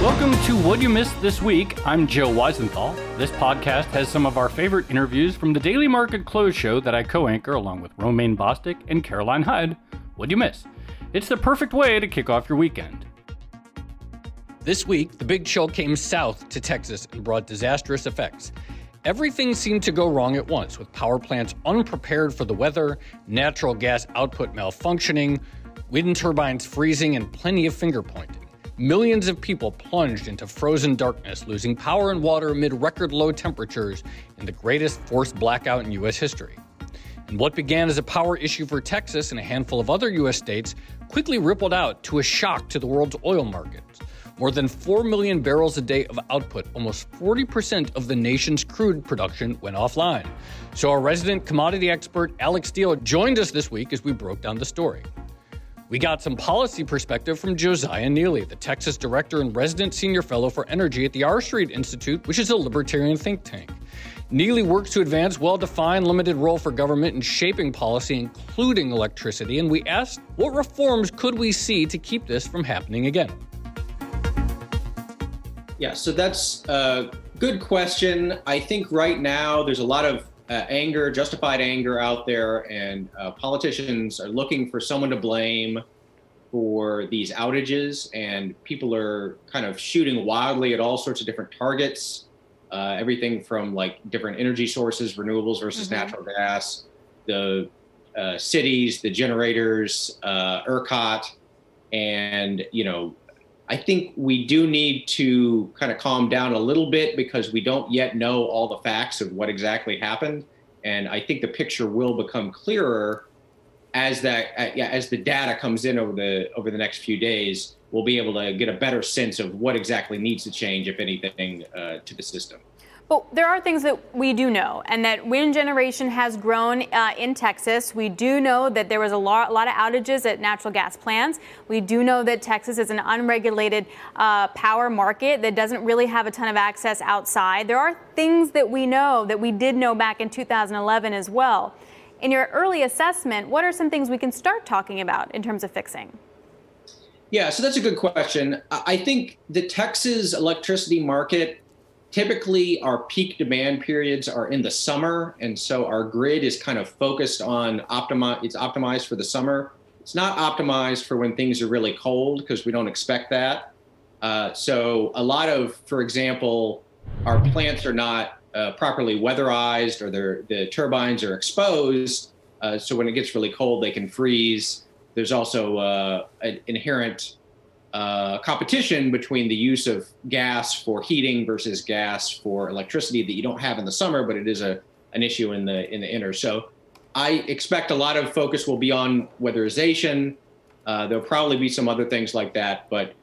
Welcome to What You Missed This Week. I'm Joe Weisenthal. This podcast has some of our favorite interviews from the Daily Market Close show that I co anchor along with Romaine Bostick and Caroline Hyde. What'd you miss? It's the perfect way to kick off your weekend. This week, the big chill came south to Texas and brought disastrous effects. Everything seemed to go wrong at once, with power plants unprepared for the weather, natural gas output malfunctioning, wind turbines freezing, and plenty of finger pointing. Millions of people plunged into frozen darkness, losing power and water amid record low temperatures in the greatest forced blackout in U.S. history. And what began as a power issue for Texas and a handful of other U.S. states quickly rippled out to a shock to the world's oil markets. More than 4 million barrels a day of output, almost 40% of the nation's crude production, went offline. So, our resident commodity expert, Alix Steel, joined us this week as we broke down the story. We got some policy perspective from Josiah Neeley, the Texas Director and Resident Senior Fellow for Energy at the R Street Institute, which is a libertarian think tank. Neeley works to advance well defined limited role for government in shaping policy, including electricity, and we asked what reforms could we see to keep this from happening again? Yeah, so that's a good question. I think right now there's a lot of uh, anger, justified anger out there, and uh, politicians are looking for someone to blame for these outages, and people are kind of shooting wildly at all sorts of different targets. Uh, everything from like different energy sources, renewables versus mm-hmm. natural gas, the uh, cities, the generators, uh, ERCOT, and you know I think we do need to kind of calm down a little bit because we don't yet know all the facts of what exactly happened. And I think the picture will become clearer as that uh, yeah, as the data comes in over the over the next few days. We'll be able to get a better sense of what exactly needs to change, if anything, uh, to the system. But there are things that we do know, and that wind generation has grown uh, in Texas. We do know that there was a lot, a lot, of outages at natural gas plants. We do know that Texas is an unregulated uh, power market that doesn't really have a ton of access outside. There are things that we know that we did know back in 2011 as well. In your early assessment, what are some things we can start talking about in terms of fixing? Yeah, so that's a good question. I think the Texas electricity market typically our peak demand periods are in the summer and so our grid is kind of focused on optimize it's optimized for the summer. It's not optimized for when things are really cold because we don't expect that. Uh, so a lot of for example our plants are not uh, properly weatherized or the turbines are exposed uh, so when it gets really cold they can freeze. There's also uh, an inherent uh, competition between the use of gas for heating versus gas for electricity that you don't have in the summer, but it is a an issue in the in the inner. So I expect a lot of focus will be on weatherization. Uh, there'll probably be some other things like that, but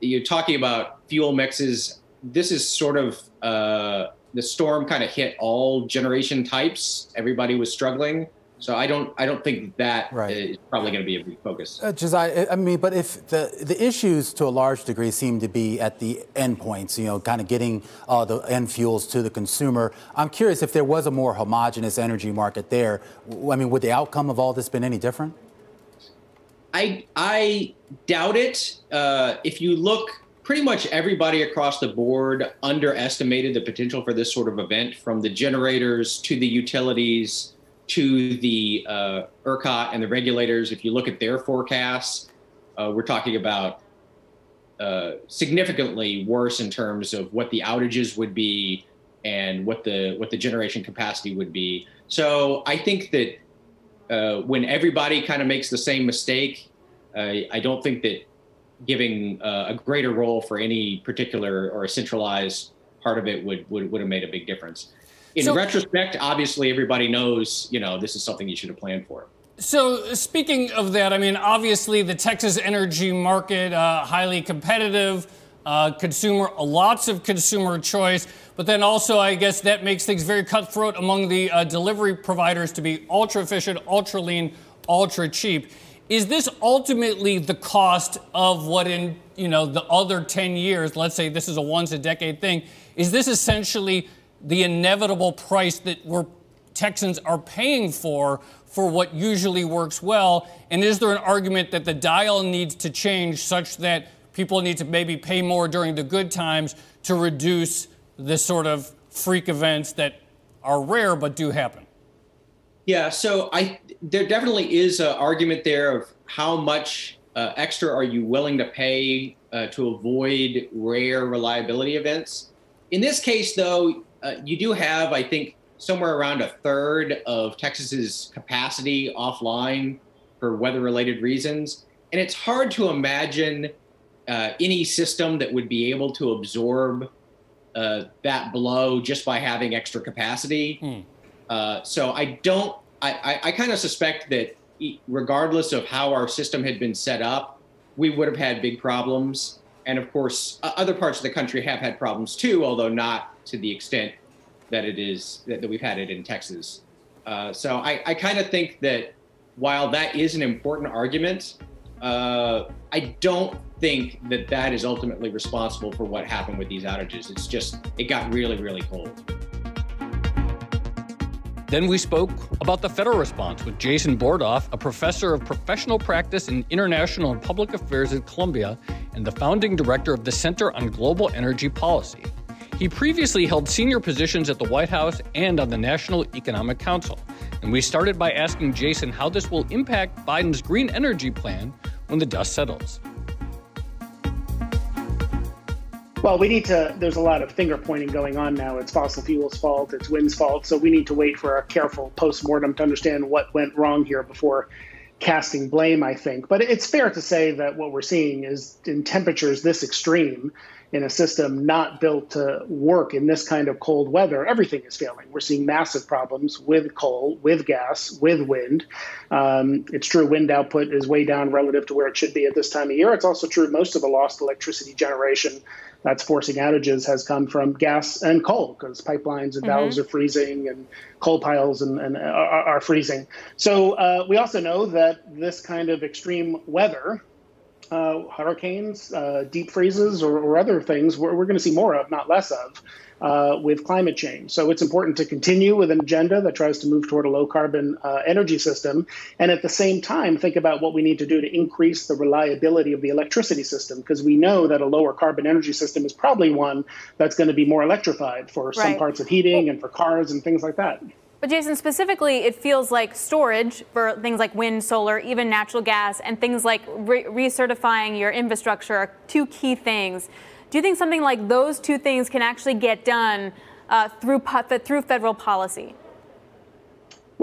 you're talking about fuel mixes. This is sort of uh, the storm kind of hit all generation types. Everybody was struggling. So I don't I don't think that right. is probably going to be a big focus. Uh, Josiah, I mean, but if the the issues to a large degree seem to be at the end points, you know, kind of getting uh, the end fuels to the consumer, I'm curious if there was a more homogenous energy market there. I mean, would the outcome of all this been any different? I I doubt it. Uh, if you look pretty much everybody across the board underestimated the potential for this sort of event from the generators to the utilities to the uh, ERCOT and the regulators, if you look at their forecasts, uh, we're talking about uh, significantly worse in terms of what the outages would be and what the what the generation capacity would be. So I think that uh, when everybody kind of makes the same mistake, I don't think that giving uh, a greater role for any particular or a centralized part of it would would, would have made a big difference. In so, retrospect, obviously everybody knows, you know, this is something you should have planned for. So, speaking of that, I mean, obviously the Texas energy market uh, highly competitive, uh, consumer lots of consumer choice, but then also I guess that makes things very cutthroat among the uh, delivery providers to be ultra efficient, ultra lean, ultra cheap. Is this ultimately the cost of what in you know the other 10 years? Let's say this is a once a decade thing. Is this essentially the inevitable price that we're Texans are paying for for what usually works well? And is there an argument that the dial needs to change such that people need to maybe pay more during the good times to reduce the sort of freak events that are rare but do happen? Yeah, so I there definitely is an argument there of how much uh, extra are you willing to pay uh, to avoid rare reliability events. In this case, though, uh, you do have, I think, somewhere around a third of Texas's capacity offline for weather related reasons. And it's hard to imagine uh, any system that would be able to absorb uh, that blow just by having extra capacity. Hmm. Uh, so I don't, I, I, I kind of suspect that regardless of how our system had been set up, we would have had big problems. And of course, other parts of the country have had problems too, although not to the extent that it is that, that we've had it in Texas. Uh, so I, I kind of think that while that is an important argument, uh, I don't think that that is ultimately responsible for what happened with these outages. It's just it got really really cold. Then we spoke about the federal response with Jason Bordoff, a professor of professional practice in international and public affairs at Columbia and the founding director of the Center on Global Energy Policy. He previously held senior positions at the White House and on the National Economic Council. And we started by asking Jason how this will impact Biden's green energy plan when the dust settles. Well, we need to, there's a lot of finger pointing going on now. It's fossil fuels' fault, it's wind's fault. So we need to wait for a careful postmortem to understand what went wrong here before casting blame, I think. But it's fair to say that what we're seeing is in temperatures this extreme, in a system not built to work in this kind of cold weather, everything is failing. We're seeing massive problems with coal, with gas, with wind. Um, it's true wind output is way down relative to where it should be at this time of year. It's also true most of the lost electricity generation that's forcing outages has come from gas and coal because pipelines and mm-hmm. valves are freezing and coal piles and, and are, are, freezing. So uh, we also know that this kind of extreme weather uh, hurricanes, uh, deep freezes, or, or, other things we're, we're going to see more of, not less of, uh, with climate change. So it's important to continue with an agenda that tries to move toward a low carbon uh, energy system, and at the same time think about what we need to do to increase the reliability of the electricity system, because we know that a lower carbon energy system is probably one that's going to be more electrified for right. some parts of heating and for cars and things like that. But Jason, specifically, it feels like storage for things like wind, solar, even natural gas, and things like re- recertifying your infrastructure are two key things. Do you think something like those two things can actually get done uh, through through federal policy?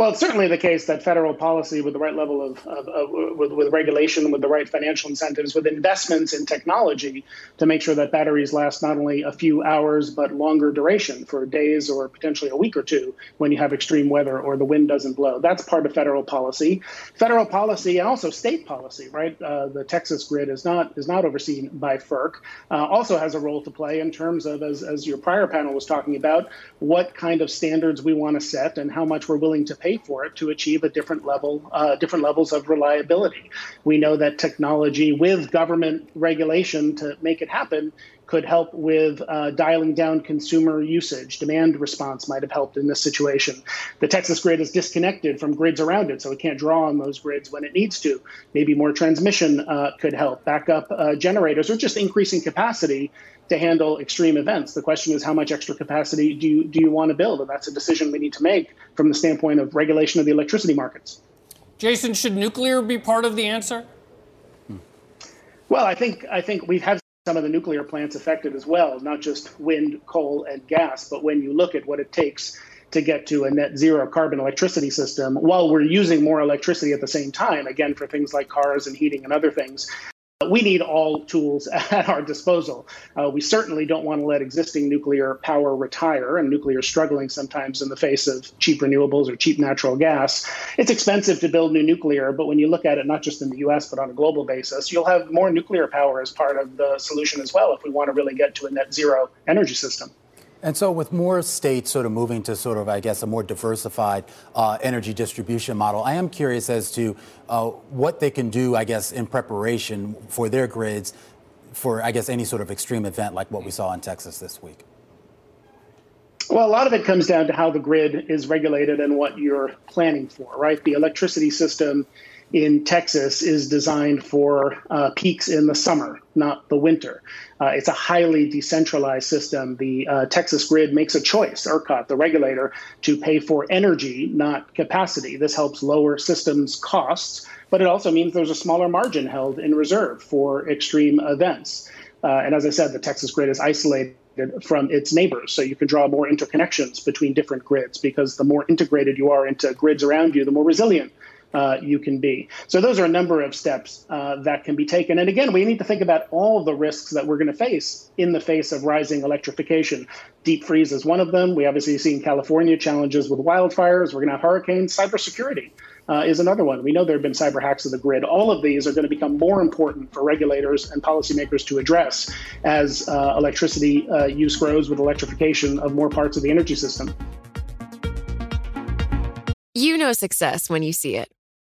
Well, it's certainly the case that federal policy, with the right level of, of, of with, with, regulation, with the right financial incentives, with investments in technology to make sure that batteries last not only a few hours but longer duration for days or potentially a week or two when you have extreme weather or the wind doesn't blow. That's part of federal policy. Federal policy and also state policy, right? Uh, the Texas grid is not is not overseen by FERC. Uh, also has a role to play in terms of, as as your prior panel was talking about, what kind of standards we want to set and how much we're willing to pay for it to achieve a different level, uh, different levels of reliability. We know that technology with government regulation to make it happen could help with uh, dialing down consumer usage. Demand response might have helped in this situation. The Texas grid is disconnected from grids around it, so it can't draw on those grids when it needs to. Maybe more transmission uh, could help, backup uh, generators, or just increasing capacity to handle extreme events. The question is, how much extra capacity do you, do you want to build? And that's a decision we need to make from the standpoint of regulation of the electricity markets. Jason, should nuclear be part of the answer? Well, I think I think we've had some of the nuclear plants affected as well, not just wind, coal, and gas, but when you look at what it takes to get to a net zero carbon electricity system while we're using more electricity at the same time, again, for things like cars and heating and other things, we need all tools at our disposal. Uh, we certainly don't want to let existing nuclear power retire, and nuclear struggling sometimes in the face of cheap renewables or cheap natural gas. It's expensive to build new nuclear, but when you look at it not just in the US, but on a global basis, you'll have more nuclear power as part of the solution as well if we want to really get to a net zero energy system. And so, with more states sort of moving to sort of, I guess, a more diversified uh, energy distribution model, I am curious as to uh, what they can do, I guess, in preparation for their grids for, I guess, any sort of extreme event like what we saw in Texas this week. Well, a lot of it comes down to how the grid is regulated and what you're planning for, right? The electricity system in Texas is designed for uh, peaks in the summer, not the winter. Uh, it's a highly decentralized system. The uh, Texas grid makes a choice, ERCOT, the regulator, to pay for energy, not capacity. This helps lower systems costs, but it also means there's a smaller margin held in reserve for extreme events. Uh, and as I said, the Texas grid is isolated from its neighbors. So you can draw more interconnections between different grids because the more integrated you are into grids around you, the more resilient uh, you can be. So those are a number of steps uh, that can be taken. And again, we need to think about all the risks that we're going to face in the face of rising electrification. Deep freeze is one of them. We obviously see in California challenges with wildfires. We're going to have hurricanes. Cybersecurity uh, is another one. We know there have been cyber hacks of the grid. All of these are going to become more important for regulators and policymakers to address as uh, electricity uh, use grows with electrification of more parts of the energy system. You know success when you see it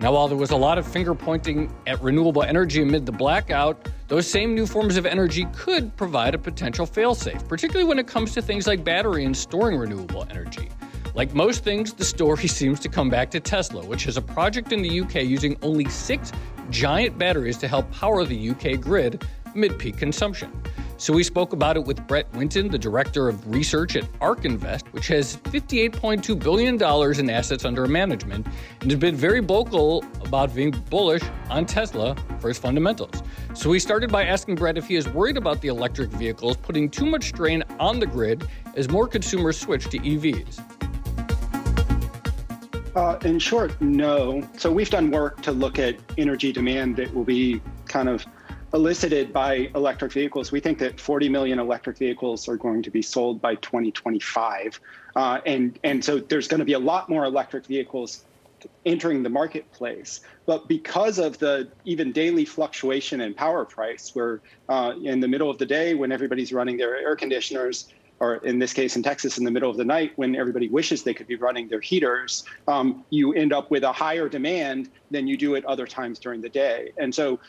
Now, while there was a lot of finger pointing at renewable energy amid the blackout, those same new forms of energy could provide a potential failsafe, particularly when it comes to things like battery and storing renewable energy. Like most things, the story seems to come back to Tesla, which has a project in the UK using only six giant batteries to help power the UK grid mid peak consumption. So we spoke about it with Brett Winton, the director of research at ARK Invest, which has $58.2 billion in assets under management and has been very vocal about being bullish on Tesla for its fundamentals. So we started by asking Brett if he is worried about the electric vehicles putting too much strain on the grid as more consumers switch to EVs. Uh, in short, no. So we've done work to look at energy demand that will be kind of elicited by electric vehicles. We think that 40 million electric vehicles are going to be sold by 2025. Uh, and, and so there's going to be a lot more electric vehicles entering the marketplace. But because of the even daily fluctuation in power price, where uh, in the middle of the day when everybody's running their air conditioners, or in this case in Texas, in the middle of the night when everybody wishes they could be running their heaters, um, you end up with a higher demand than you do at other times during the day. And so,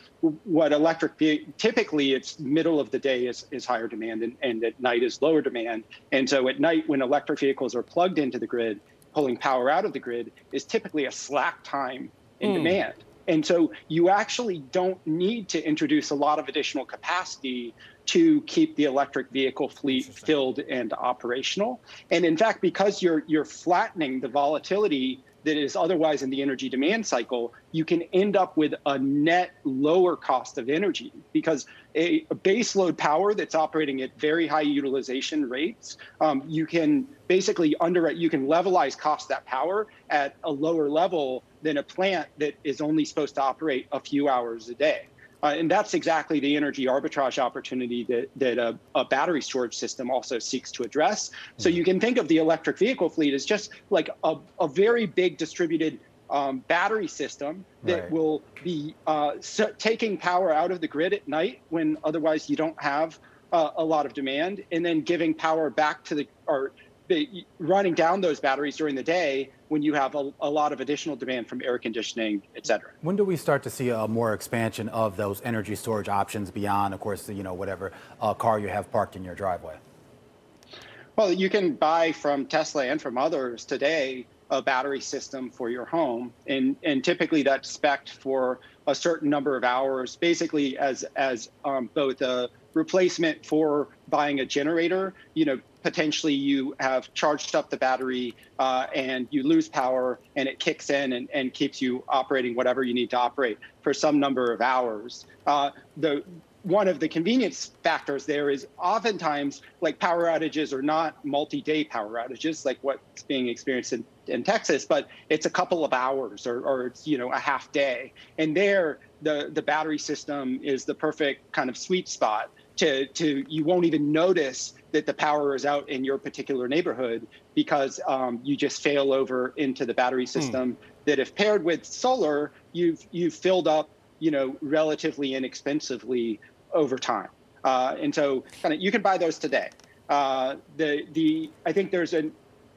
what electric typically it's middle of the day is, is higher demand, and, and at night is lower demand. And so, at night when electric vehicles are plugged into the grid, pulling power out of the grid is typically a slack time in mm. demand. And so you actually don't need to introduce a lot of additional capacity to keep the electric vehicle fleet filled and operational. And in fact, because you're you're flattening the volatility that is otherwise in the energy demand cycle, you can end up with a net lower cost of energy because a, a base load power that's operating at very high utilization rates, um, you can basically under you can levelize cost that power at a lower level than a plant that is only supposed to operate a few hours a day. Uh, and that's exactly the energy arbitrage opportunity that, that a, a, battery storage system also seeks to address. So you can think of the electric vehicle fleet as just like a, a very big distributed um, battery system that Right. will be uh, so taking power out of the grid at night when otherwise you don't have uh, a lot of demand, and then giving power back to the or the, running down those batteries during the day when you have a, a lot of additional demand from air conditioning, et cetera. When do we start to see a more expansion of those energy storage options beyond, of course, you know, whatever uh, car you have parked in your driveway? Well, you can buy from Tesla and from others today a battery system for your home, and and typically that's spec for a certain number of hours, basically as as um, both a replacement for buying a generator. You know, potentially you have charged up the battery uh, and you lose power, and it kicks in and, and keeps you operating whatever you need to operate for some number of hours. Uh, the one of the convenience factors there is oftentimes like power outages are not multi-day power outages like what's being experienced in, in texas but it's a couple of hours or, or it's you know a half day and there the the battery system is the perfect kind of sweet spot to to you won't even notice that the power is out in your particular neighborhood because um, you just fail over into the battery system that if paired with solar you've you've filled up you know, relatively inexpensively over time. Uh, and so kind of you can buy those today. Uh, the the I think there's an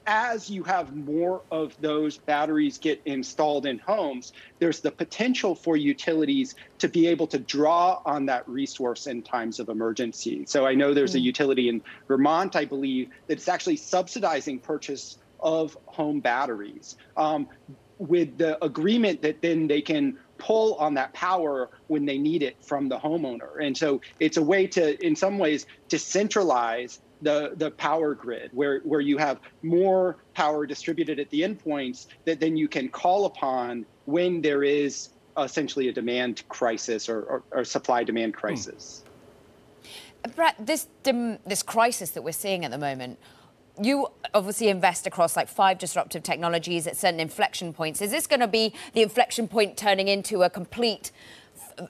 as you have more of those batteries get installed in homes, there's the potential for utilities to be able to draw on that resource in times of emergency. So I know there's a utility in Vermont, I believe, that's actually subsidizing purchase of home batteries um, with the agreement that then they can pull on that power when they need it from the homeowner. And so it's a way to, in some ways, to centralize the, the power grid where, where you have more power distributed at the endpoints that then you can call upon when there is essentially a demand crisis or, or, or supply demand crisis. Brett, this dim, this crisis that we're seeing at the moment, you obviously invest across like five disruptive technologies at certain inflection points. Is this going to be the inflection point turning into a complete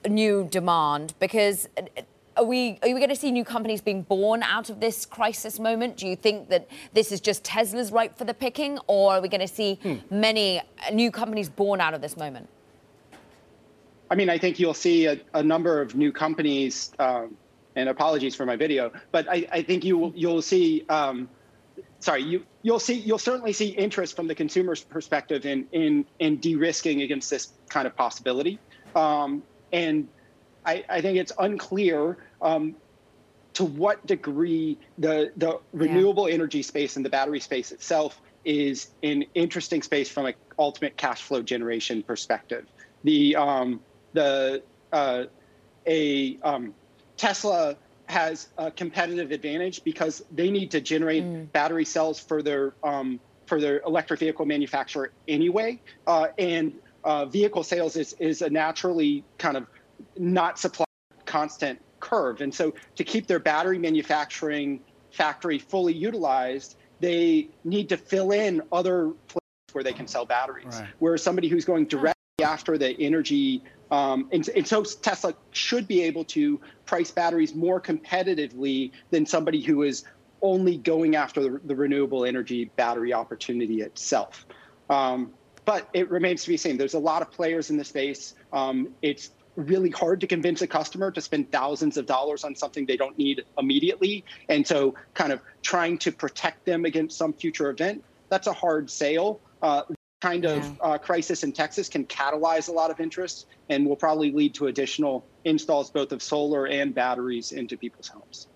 new demand? Because uh, are we are we going to see new companies being born out of this crisis moment? Do you think that this is just Tesla's ripe for the picking, or are we going to see many uh, new companies born out of this moment? I mean, I think you'll see a, a number of new companies, um, and apologies for my video, but I, I think you you'll see. Um, sorry, you you'll see you'll certainly see interest from the consumer's perspective in in in de-risking against this kind of possibility, um, and I, I think it's unclear um, to what degree the the renewable energy space and the battery space itself is an interesting space from an ultimate cash flow generation perspective. The um, the uh, a um, Tesla has a competitive advantage because they need to generate battery cells for their um, for their electric vehicle manufacturer anyway, uh, and uh, vehicle sales is is a naturally kind of not supply constant curve, and so to keep their battery manufacturing factory fully utilized, they need to fill in other places where they can sell batteries. Right. Where somebody who's going directly after the energy um, and, and so Tesla should be able to price batteries more competitively than somebody who is only going after the, the renewable energy battery opportunity itself. Um, but it remains to be seen. There's a lot of players in the space. Um, it's really hard to convince a customer to spend thousands of dollars on something they don't need immediately. And so, kind of trying to protect them against some future event, that's a hard sale. Uh, kind of uh, crisis in Texas can catalyze a lot of interest and will probably lead to additional installs both of solar and batteries into people's homes.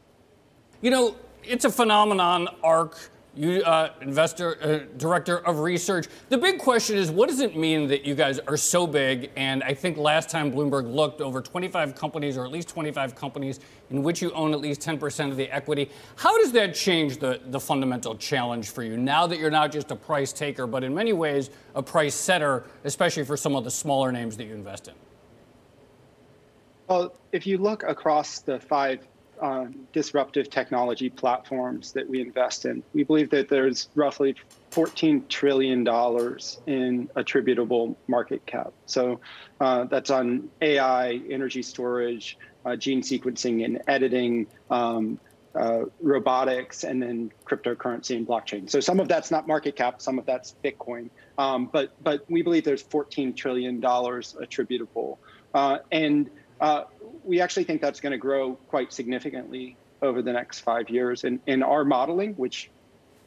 You know, it's a phenomenon, ARK. You, uh, investor, uh, director of research. The big question is, what does it mean that you guys are so big? And I think last time Bloomberg looked, over 25 companies, or at least 25 companies, in which you own at least 10% of the equity. How does that change the, the fundamental challenge for you now that you're not just a price taker, but in many ways a price setter, especially for some of the smaller names that you invest in? Well, if you look across the five um, disruptive technology platforms that we invest in, we believe that there's roughly $14 trillion in attributable market cap. So uh, that's on AI, energy storage, uh, gene sequencing and editing, um, uh, robotics, and then cryptocurrency and blockchain. So some of that's not market cap, some of that's Bitcoin. Um, but but we believe there's 14 trillion dollars attributable, uh, and uh, we actually think that's going to grow quite significantly over the next five years. And in our modeling, which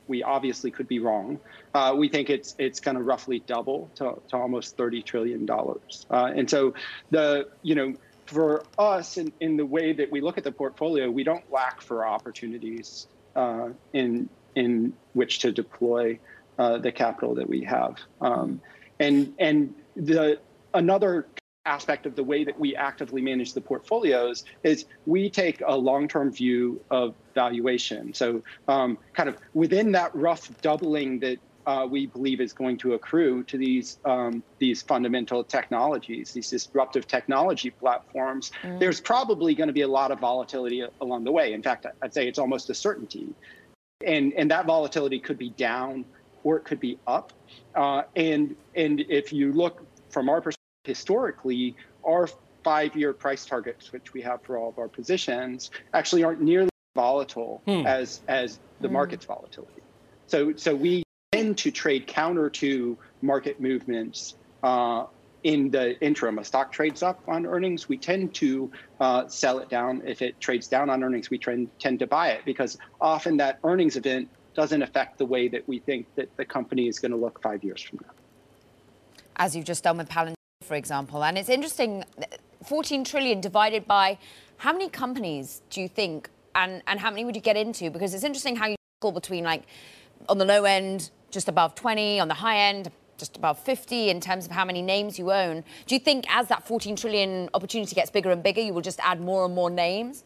we obviously could be wrong, uh, we think it's it's going to roughly double to, to almost 30 trillion dollars. Uh, and so the you know for us in, in the way that we look at the portfolio, we don't lack for opportunities uh, in in which to deploy uh, the capital that we have. Um, and and the another aspect of the way that we actively manage the portfolios is we take a long-term view of valuation. So um, kind of within that rough doubling that uh, we believe is going to accrue to these um, these fundamental technologies, these disruptive technology platforms. Mm. There's probably going to be a lot of volatility along the way. In fact, I'd say it's almost a certainty, and and that volatility could be down or it could be up. Uh, and and if you look from our perspective historically, our five-year price targets, which we have for all of our positions, actually aren't nearly volatile hmm. as as the hmm. market's volatility. So so we tend to trade counter to market movements uh, in the interim. A stock trades up on earnings, we tend to uh, sell it down. If it trades down on earnings, we trend, tend to buy it because often that earnings event doesn't affect the way that we think that the company is going to look five years from now. As you've just done with Palantir, for example. And it's interesting, 14 trillion divided by how many companies do you think, and, and how many would you get into? Because it's interesting how you go between like on the low end, just above 20, on the high end, just above 50 in terms of how many names you own. Do you think as that 14 trillion opportunity gets bigger and bigger, you will just add more and more names?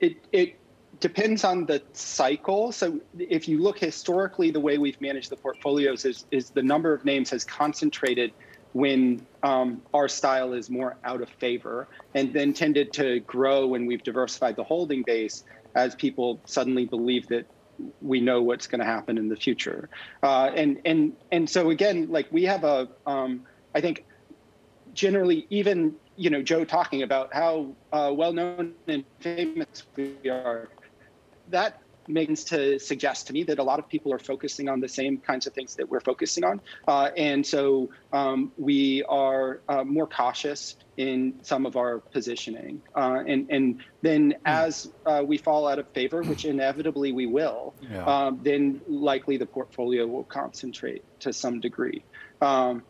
It, it depends on the cycle. So if you look historically, the way we've managed the portfolios is, is the number of names has concentrated when um, our style is more out of favor and then tended to grow when we've diversified the holding base as people suddenly believe that we know what's going to happen in the future. Uh, and and and so again, like we have a, um, I think, generally even you know Joe talking about how uh, well known and famous we are. That makes to suggest to me that a lot of people are focusing on the same kinds of things that we're focusing on, uh, and so um, we are uh, more cautious in some of our positioning. Uh, and and then hmm. as uh, we fall out of favor, which inevitably we will, yeah. um, then likely the portfolio will concentrate to some degree. Um,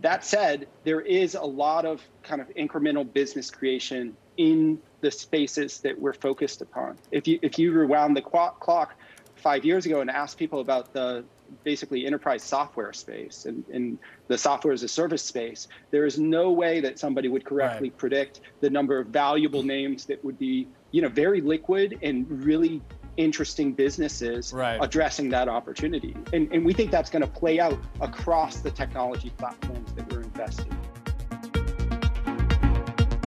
that said, there is a lot of kind of incremental business creation in the spaces that we're focused upon. If you if you rewound the clock five years ago and asked people about the basically enterprise software space and, and the software as a service space, there is no way that somebody would correctly right. predict the number of valuable names that would be, you know, very liquid and really interesting businesses right. addressing that opportunity. And, and we think that's going to play out across the technology platforms that we're investing in.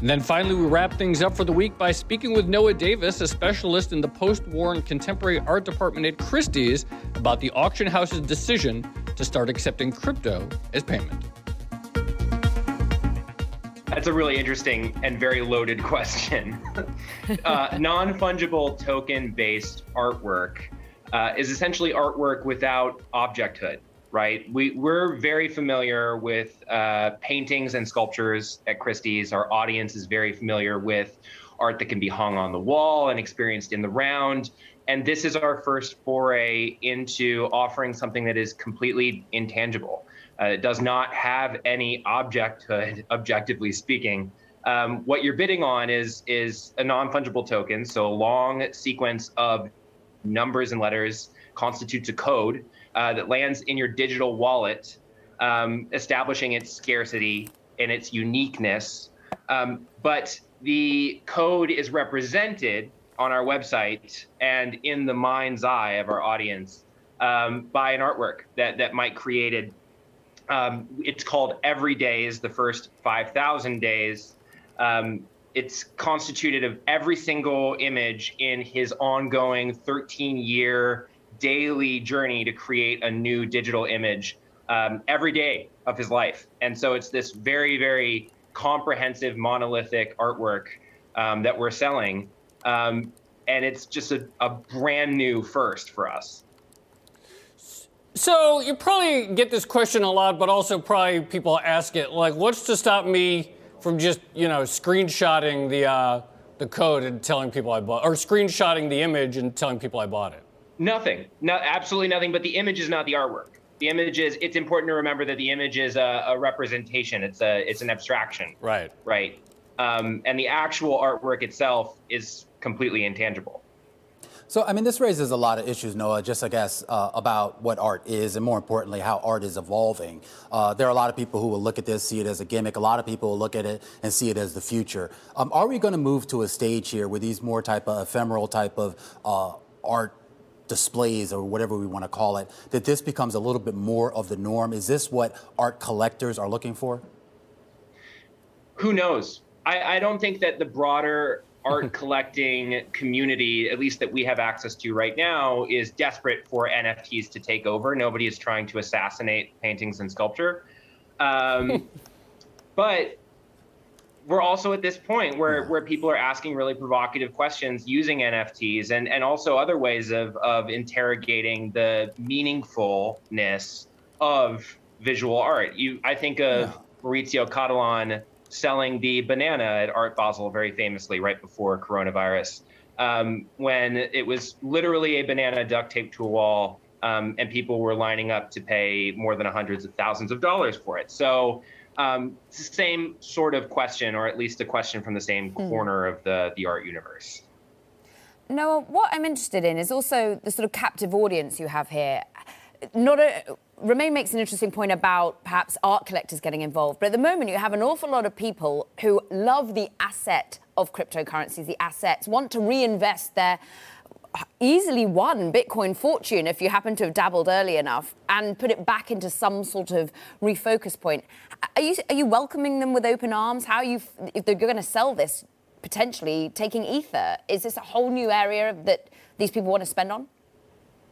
And then finally, we wrap things up for the week by speaking with Noah Davis, a specialist in the post war and contemporary art department at Christie's, about the auction house's decision to start accepting crypto as payment. That's a really interesting and very loaded question. uh, non fungible token based artwork uh, is essentially artwork without objecthood right? We, we're very familiar with uh, paintings and sculptures at Christie's. Our audience is very familiar with art that can be hung on the wall and experienced in the round. And this is our first foray into offering something that is completely intangible. Uh, it does not have any objecthood, objectively speaking. Um, what you're bidding on is is a non-fungible token, so a long sequence of numbers and letters constitutes a code uh, that lands in your digital wallet, um, establishing its scarcity and its uniqueness. Um, but the code is represented on our website and in the mind's eye of our audience um, by an artwork that that Mike created. Um, it's called Every Day is the first 5,000 days. Um, it's constituted of every single image in his ongoing 13 year daily journey to create a new digital image um, every day of his life. And so it's this very, very comprehensive monolithic artwork um, that we're selling. Um, and it's just a, a brand new first for us. So you probably get this question a lot, but also probably people ask it like, what's to stop me from just you know screenshotting the uh, the code and telling people I bought, or screenshotting the image and telling people I bought it? Nothing. No, absolutely nothing. But the image is not the artwork. The image is. It's important to remember that the image is a, a representation. It's a. It's an abstraction. Right. Right. Um, and the actual artwork itself is completely intangible. So, I mean, this raises a lot of issues, Noah, just I guess uh, about what art is and more importantly, how art is evolving. Uh, there are a lot of people who will look at this, see it as a gimmick. A lot of people will look at it and see it as the future. Um, are we going to move to a stage here with these more type of ephemeral type of uh, art displays or whatever we want to call it, that this becomes a little bit more of the norm? Is this what art collectors are looking for? Who knows? I, I don't think that the broader art collecting community, at least that we have access to right now, is desperate for NFTs to take over. Nobody is trying to assassinate paintings and sculpture. Um, but we're also at this point where, where people are asking really provocative questions using NFTs and, and also other ways of, of interrogating the meaningfulness of visual art. You, I think of yeah. Maurizio Cattelan selling the banana at Art Basel very famously right before coronavirus, um, when it was literally a banana duct taped to a wall, um, and people were lining up to pay more than hundreds of thousands of dollars for it. So um, it's the same sort of question, or at least a question from the same mm. corner of the the art universe. Noah, what I'm interested in is also the sort of captive audience you have here. Not a Romaine makes an interesting point about perhaps art collectors getting involved. But at the moment, you have an awful lot of people who love the asset of cryptocurrencies, the assets, want to reinvest their easily won Bitcoin fortune if you happen to have dabbled early enough and put it back into some sort of refocus point. Are you, are you welcoming them with open arms? How are you, if they're going to sell this, potentially taking Ether? Is this a whole new area that these people want to spend on?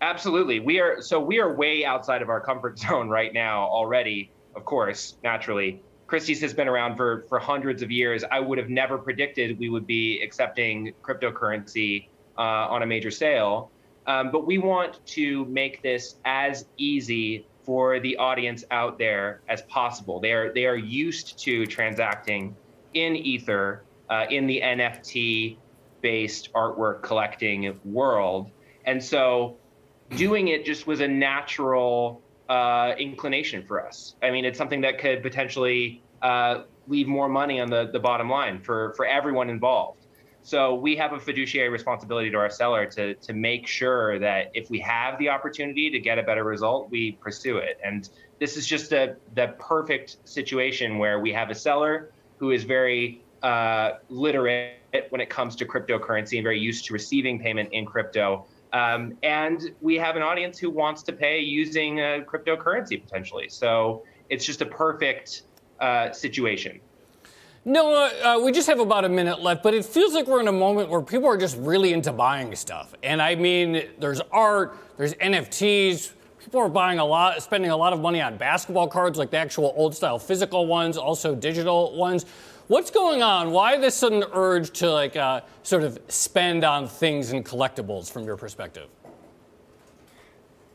Absolutely. We are so we are way outside of our comfort zone right now already, of course, naturally. Christie's has been around for for hundreds of years. I would have never predicted we would be accepting cryptocurrency uh, on a major sale. Um, but we want to make this as easy for the audience out there as possible. They are they are used to transacting in Ether uh, in the NFT based artwork collecting world, and so doing it just was a natural uh, inclination for us. I mean, it's something that could potentially uh, leave more money on the, the bottom line for, for everyone involved. So we have a fiduciary responsibility to our seller to, to make sure that if we have the opportunity to get a better result, we pursue it. And this is just a, the perfect situation where we have a seller who is very uh, literate when it comes to cryptocurrency and very used to receiving payment in crypto um, and we have an audience who wants to pay using a cryptocurrency potentially. So it's just a perfect uh, situation. No, uh, we just have about a minute left, but it feels like we're in a moment where people are just really into buying stuff. And I mean, there's art, there's NFTs. People are buying a lot, spending a lot of money on basketball cards, like the actual old style physical ones, also digital ones. What's going on? Why this sudden urge to like uh, sort of spend on things and collectibles from your perspective?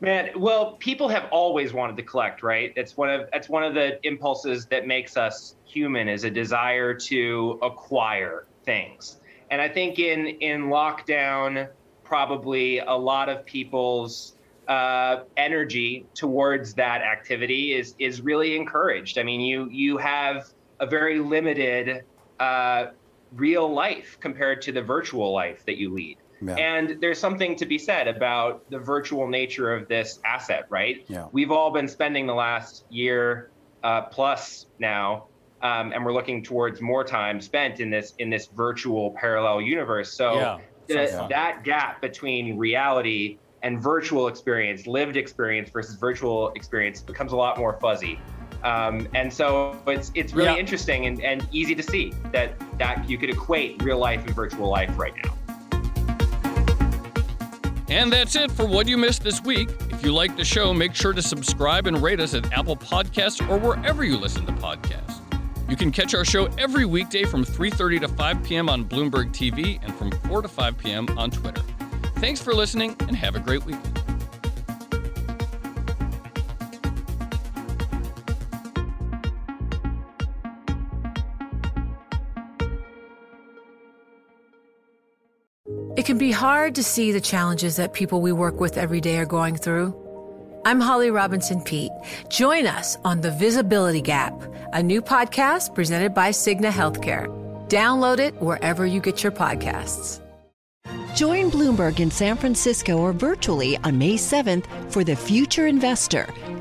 Man, well, people have always wanted to collect, right? It's one of that's one of the impulses that makes us human is a desire to acquire things. And I think in in lockdown, probably a lot of people's uh, energy towards that activity is is really encouraged. I mean, you you have a very limited uh, real life compared to the virtual life that you lead. Yeah. And there's something to be said about the virtual nature of this asset, right? Yeah. We've all been spending the last year uh, plus now, um, and we're looking towards more time spent in this in this virtual parallel universe. So yeah. the, that gap between reality and virtual experience, lived experience versus virtual experience, becomes a lot more fuzzy. Um, and so it's it's really yeah. interesting and, and easy to see that that you could equate real life and virtual life right now. And that's it for what you missed this week. If you like the show, make sure to subscribe and rate us at Apple Podcasts or wherever you listen to podcasts. You can catch our show every weekday from 3:30 to 5 p.m. on Bloomberg TV and from 4 to 5 p.m. on Twitter. Thanks for listening and have a great weekend. It can be hard to see the challenges that people we work with every day are going through. I'm Holly Robinson Peete. Join us on The Visibility Gap, a new podcast presented by Cigna Healthcare. Download it wherever you get your podcasts. Join Bloomberg in San Francisco or virtually on May 7th for The Future Investor